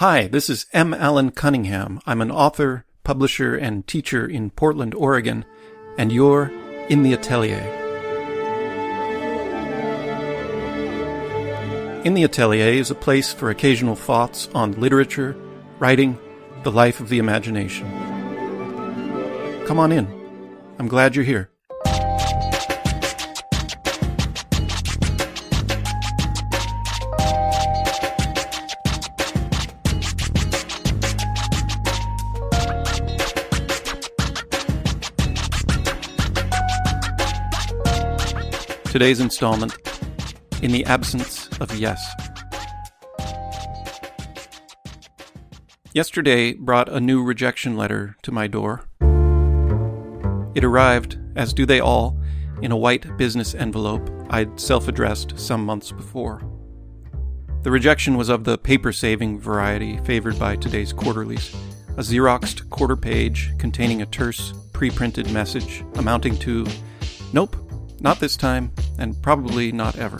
Hi, this is M. Allen Cunningham. I'm an author, publisher, and teacher in Portland, Oregon, and you're in the Atelier. In the Atelier is a place for occasional thoughts on literature, writing, the life of the imagination. Come on in. I'm glad you're here. Today's installment In the Absence of Yes. Yesterday brought a new rejection letter to my door. It arrived, as do they all, in a white business envelope I'd self addressed some months before. The rejection was of the paper saving variety favored by today's quarterlies a Xeroxed quarter page containing a terse, pre printed message amounting to Nope, not this time, and probably not ever.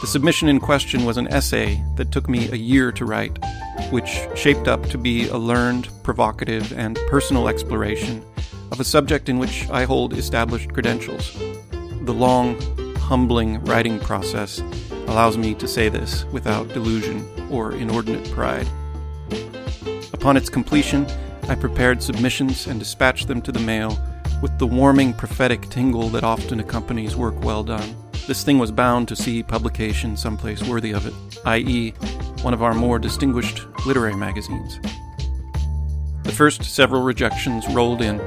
The submission in question was an essay that took me a year to write, which shaped up to be a learned, provocative, and personal exploration of a subject in which I hold established credentials. The long, humbling writing process allows me to say this without delusion or inordinate pride. Upon its completion, I prepared submissions and dispatched them to the mail with the warming prophetic tingle that often accompanies work well done. This thing was bound to see publication someplace worthy of it, i.e., one of our more distinguished literary magazines. The first several rejections rolled in,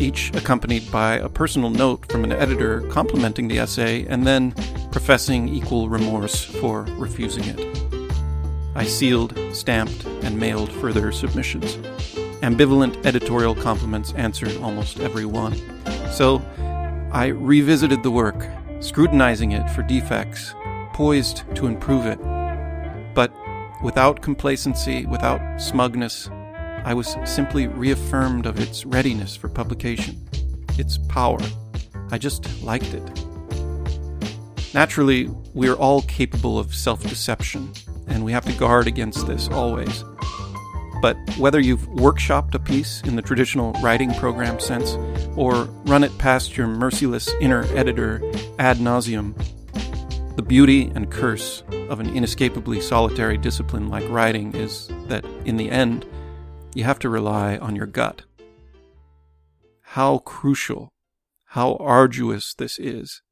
each accompanied by a personal note from an editor complimenting the essay and then professing equal remorse for refusing it. I sealed, stamped, and mailed further submissions. Ambivalent editorial compliments answered almost every one. So I revisited the work, scrutinizing it for defects, poised to improve it. But without complacency, without smugness, I was simply reaffirmed of its readiness for publication, its power. I just liked it. Naturally, we are all capable of self deception, and we have to guard against this always. But whether you've workshopped a piece in the traditional writing program sense, or run it past your merciless inner editor ad nauseum, the beauty and curse of an inescapably solitary discipline like writing is that, in the end, you have to rely on your gut. How crucial, how arduous this is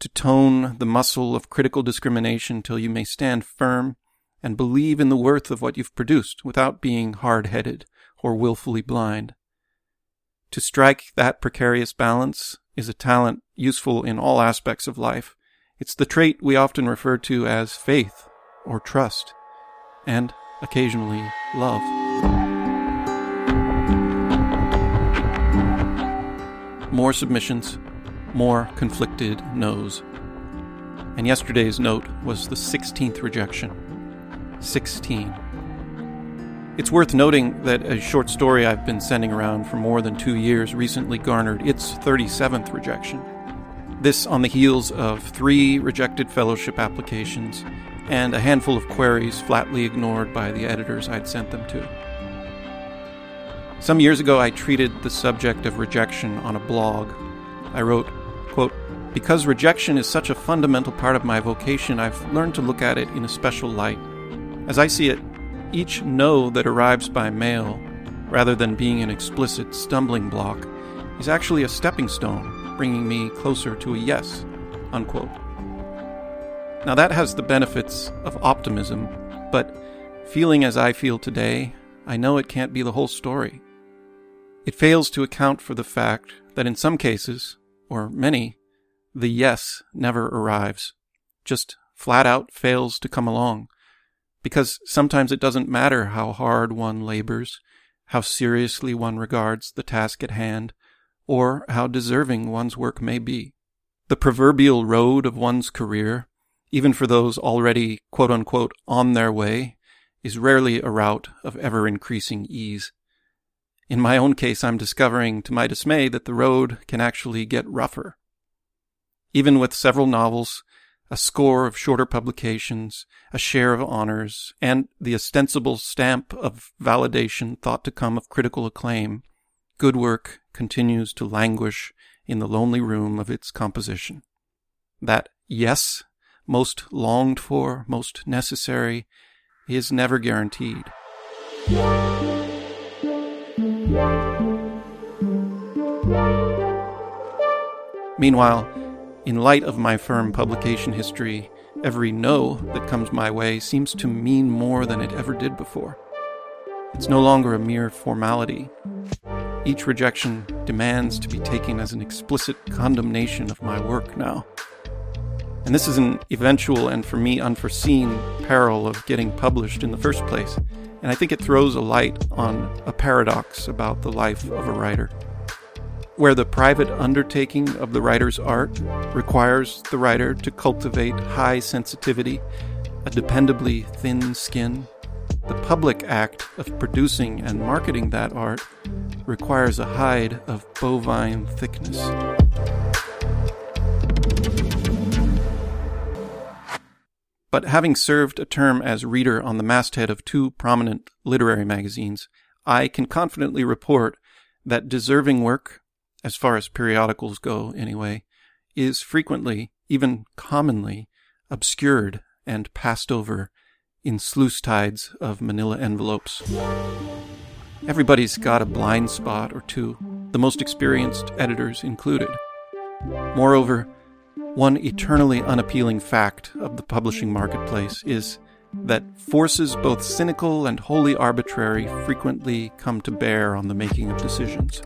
to tone the muscle of critical discrimination till you may stand firm and believe in the worth of what you've produced without being hard headed or willfully blind. To strike that precarious balance is a talent useful in all aspects of life. It's the trait we often refer to as faith or trust, and occasionally love. More submissions, more conflicted no's. And yesterday's note was the 16th rejection. 16. It's worth noting that a short story I've been sending around for more than two years recently garnered its 37th rejection. This on the heels of three rejected fellowship applications and a handful of queries flatly ignored by the editors I'd sent them to. Some years ago, I treated the subject of rejection on a blog. I wrote, quote, Because rejection is such a fundamental part of my vocation, I've learned to look at it in a special light. As I see it, each no that arrives by mail, rather than being an explicit stumbling block, is actually a stepping stone, bringing me closer to a yes. Unquote. Now, that has the benefits of optimism, but feeling as I feel today, I know it can't be the whole story. It fails to account for the fact that in some cases, or many, the yes never arrives, just flat out fails to come along because sometimes it doesn't matter how hard one labors, how seriously one regards the task at hand, or how deserving one's work may be. The proverbial road of one's career, even for those already quote unquote on their way, is rarely a route of ever increasing ease. In my own case, I'm discovering to my dismay that the road can actually get rougher. Even with several novels, a score of shorter publications, a share of honors, and the ostensible stamp of validation thought to come of critical acclaim, good work continues to languish in the lonely room of its composition. That yes, most longed for, most necessary, is never guaranteed. Meanwhile, in light of my firm publication history, every no that comes my way seems to mean more than it ever did before. It's no longer a mere formality. Each rejection demands to be taken as an explicit condemnation of my work now. And this is an eventual and for me unforeseen peril of getting published in the first place. And I think it throws a light on a paradox about the life of a writer where the private undertaking of the writer's art requires the writer to cultivate high sensitivity, a dependably thin skin, the public act of producing and marketing that art requires a hide of bovine thickness. But having served a term as reader on the masthead of two prominent literary magazines, I can confidently report that deserving work as far as periodicals go anyway, is frequently, even commonly, obscured and passed over in sluice tides of manila envelopes. Everybody's got a blind spot or two, the most experienced editors included. Moreover, one eternally unappealing fact of the publishing marketplace is that forces both cynical and wholly arbitrary frequently come to bear on the making of decisions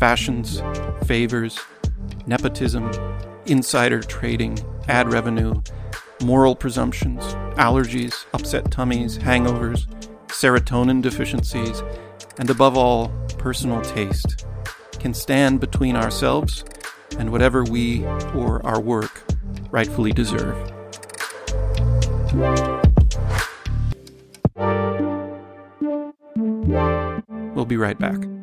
fashions, favors, nepotism, insider trading, ad revenue, moral presumptions, allergies, upset tummies, hangovers, serotonin deficiencies, and above all, personal taste can stand between ourselves and whatever we or our work rightfully deserve. We'll be right back.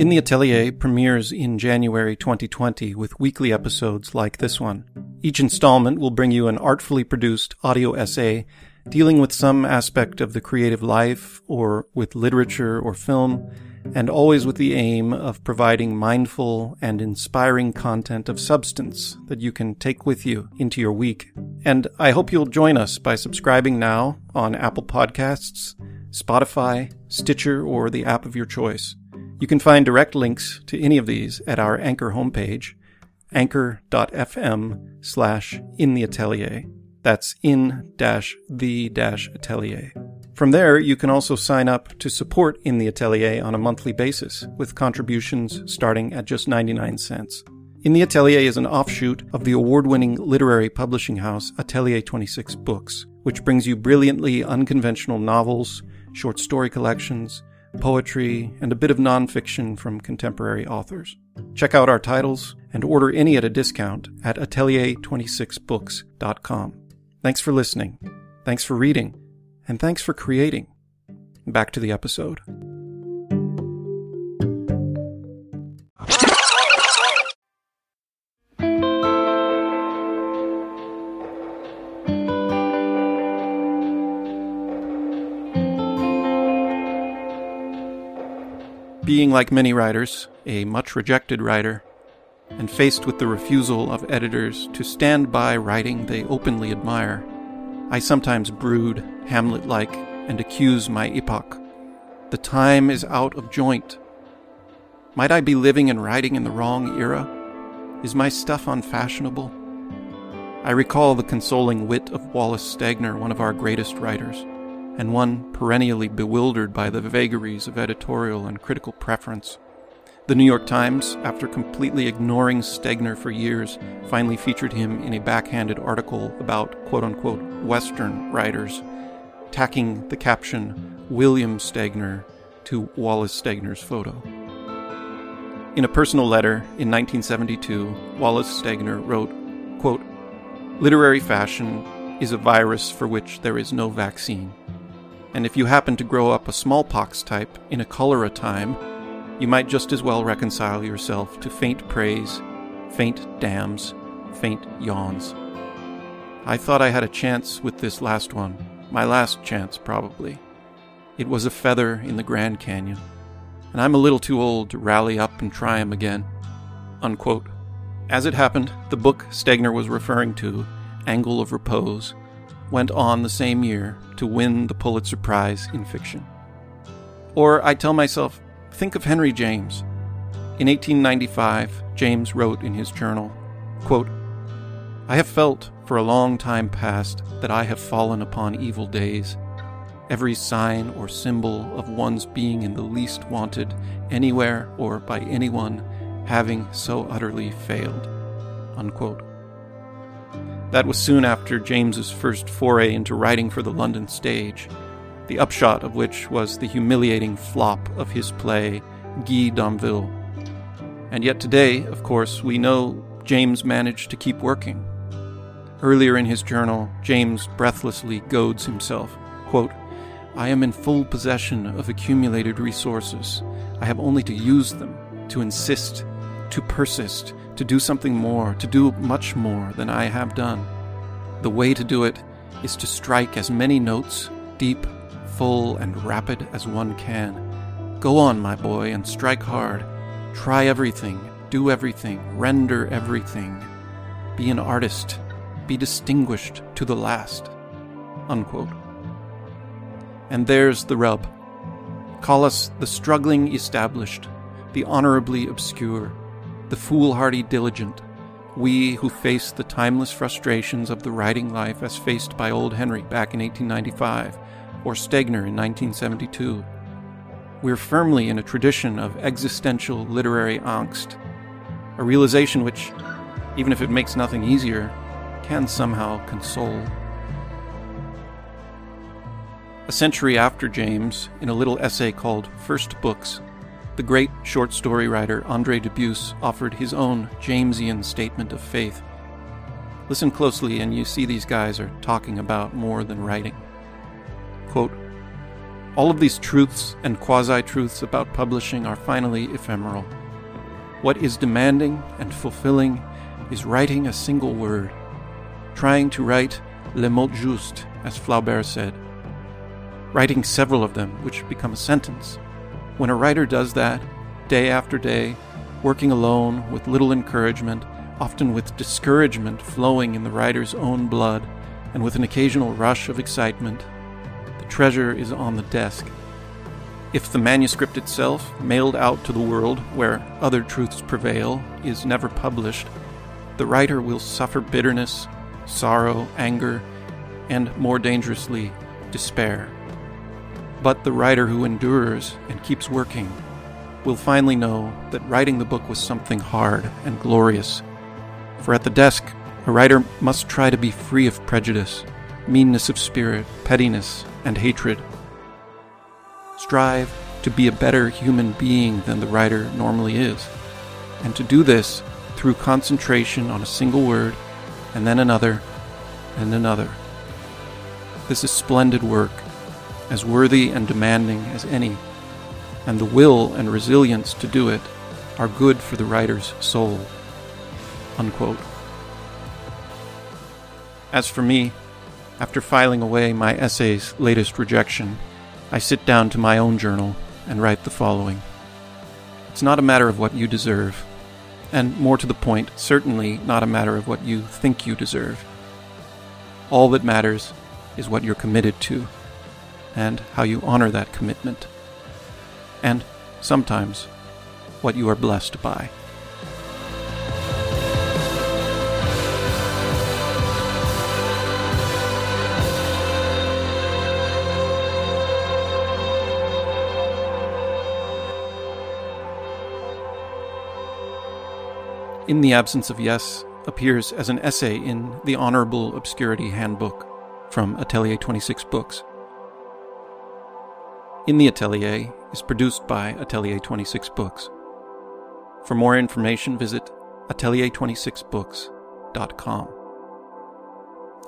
In the Atelier premieres in January 2020 with weekly episodes like this one. Each installment will bring you an artfully produced audio essay dealing with some aspect of the creative life or with literature or film, and always with the aim of providing mindful and inspiring content of substance that you can take with you into your week. And I hope you'll join us by subscribing now on Apple Podcasts, Spotify, Stitcher, or the app of your choice. You can find direct links to any of these at our Anchor homepage, anchor.fm slash in the atelier. That's in dash the dash atelier. From there, you can also sign up to support In the Atelier on a monthly basis, with contributions starting at just 99 cents. In the Atelier is an offshoot of the award winning literary publishing house Atelier 26 Books, which brings you brilliantly unconventional novels, short story collections, poetry, and a bit of nonfiction from contemporary authors. Check out our titles and order any at a discount at atelier26books.com. Thanks for listening. Thanks for reading. And thanks for creating. Back to the episode. Being like many writers, a much rejected writer, and faced with the refusal of editors to stand by writing they openly admire, I sometimes brood, Hamlet like, and accuse my epoch. The time is out of joint. Might I be living and writing in the wrong era? Is my stuff unfashionable? I recall the consoling wit of Wallace Stegner, one of our greatest writers and one perennially bewildered by the vagaries of editorial and critical preference. The New York Times, after completely ignoring Stegner for years, finally featured him in a backhanded article about quote unquote Western writers, tacking the caption William Stegner to Wallace Stegner's photo. In a personal letter in 1972, Wallace Stegner wrote, quote, Literary fashion is a virus for which there is no vaccine. And if you happen to grow up a smallpox type in a cholera time, you might just as well reconcile yourself to faint praise, faint damns, faint yawns. I thought I had a chance with this last one, my last chance, probably. It was a feather in the Grand Canyon, and I'm a little too old to rally up and try 'em again. Unquote. As it happened, the book Stegner was referring to, Angle of Repose, went on the same year to win the Pulitzer Prize in fiction. Or I tell myself, think of Henry James. In 1895, James wrote in his journal, quote, I have felt for a long time past that I have fallen upon evil days. Every sign or symbol of one's being in the least wanted, anywhere or by anyone, having so utterly failed. Unquote. That was soon after James's first foray into writing for the London stage, the upshot of which was the humiliating flop of his play Guy Domville. And yet today, of course, we know James managed to keep working. Earlier in his journal, James breathlessly goads himself, quote, I am in full possession of accumulated resources. I have only to use them, to insist, to persist, to do something more, to do much more than I have done. The way to do it is to strike as many notes, deep, full, and rapid as one can. Go on, my boy, and strike hard. Try everything, do everything, render everything. Be an artist, be distinguished to the last. Unquote. And there's the rub. Call us the struggling established, the honorably obscure, the foolhardy diligent, we who face the timeless frustrations of the writing life as faced by old Henry back in 1895 or Stegner in 1972. We're firmly in a tradition of existential literary angst, a realization which, even if it makes nothing easier, can somehow console. A century after James, in a little essay called First Books, the great short story writer Andre Dubus offered his own Jamesian statement of faith. Listen closely, and you see these guys are talking about more than writing. Quote, All of these truths and quasi truths about publishing are finally ephemeral. What is demanding and fulfilling is writing a single word, trying to write le mot juste, as Flaubert said, writing several of them, which become a sentence when a writer does that, day after day, working alone with little encouragement, often with discouragement flowing in the writer's own blood, and with an occasional rush of excitement, the treasure is on the desk. If the manuscript itself, mailed out to the world where other truths prevail, is never published, the writer will suffer bitterness, sorrow, anger, and, more dangerously, despair. But the writer who endures and keeps working will finally know that writing the book was something hard and glorious. For at the desk, a writer must try to be free of prejudice, meanness of spirit, pettiness, and hatred. Strive to be a better human being than the writer normally is, and to do this through concentration on a single word, and then another, and another. This is splendid work as worthy and demanding as any, and the will and resilience to do it are good for the writer's soul. Unquote. As for me, after filing away my essay's latest rejection, I sit down to my own journal and write the following. It's not a matter of what you deserve, and more to the point, certainly not a matter of what you think you deserve. All that matters is what you're committed to and how you honor that commitment, and sometimes what you are blessed by. In the Absence of Yes appears as an essay in the Honorable Obscurity Handbook from Atelier 26 Books. In the Atelier is produced by Atelier 26 Books. For more information, visit atelier26books.com.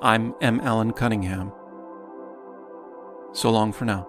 I'm M. Allen Cunningham. So long for now.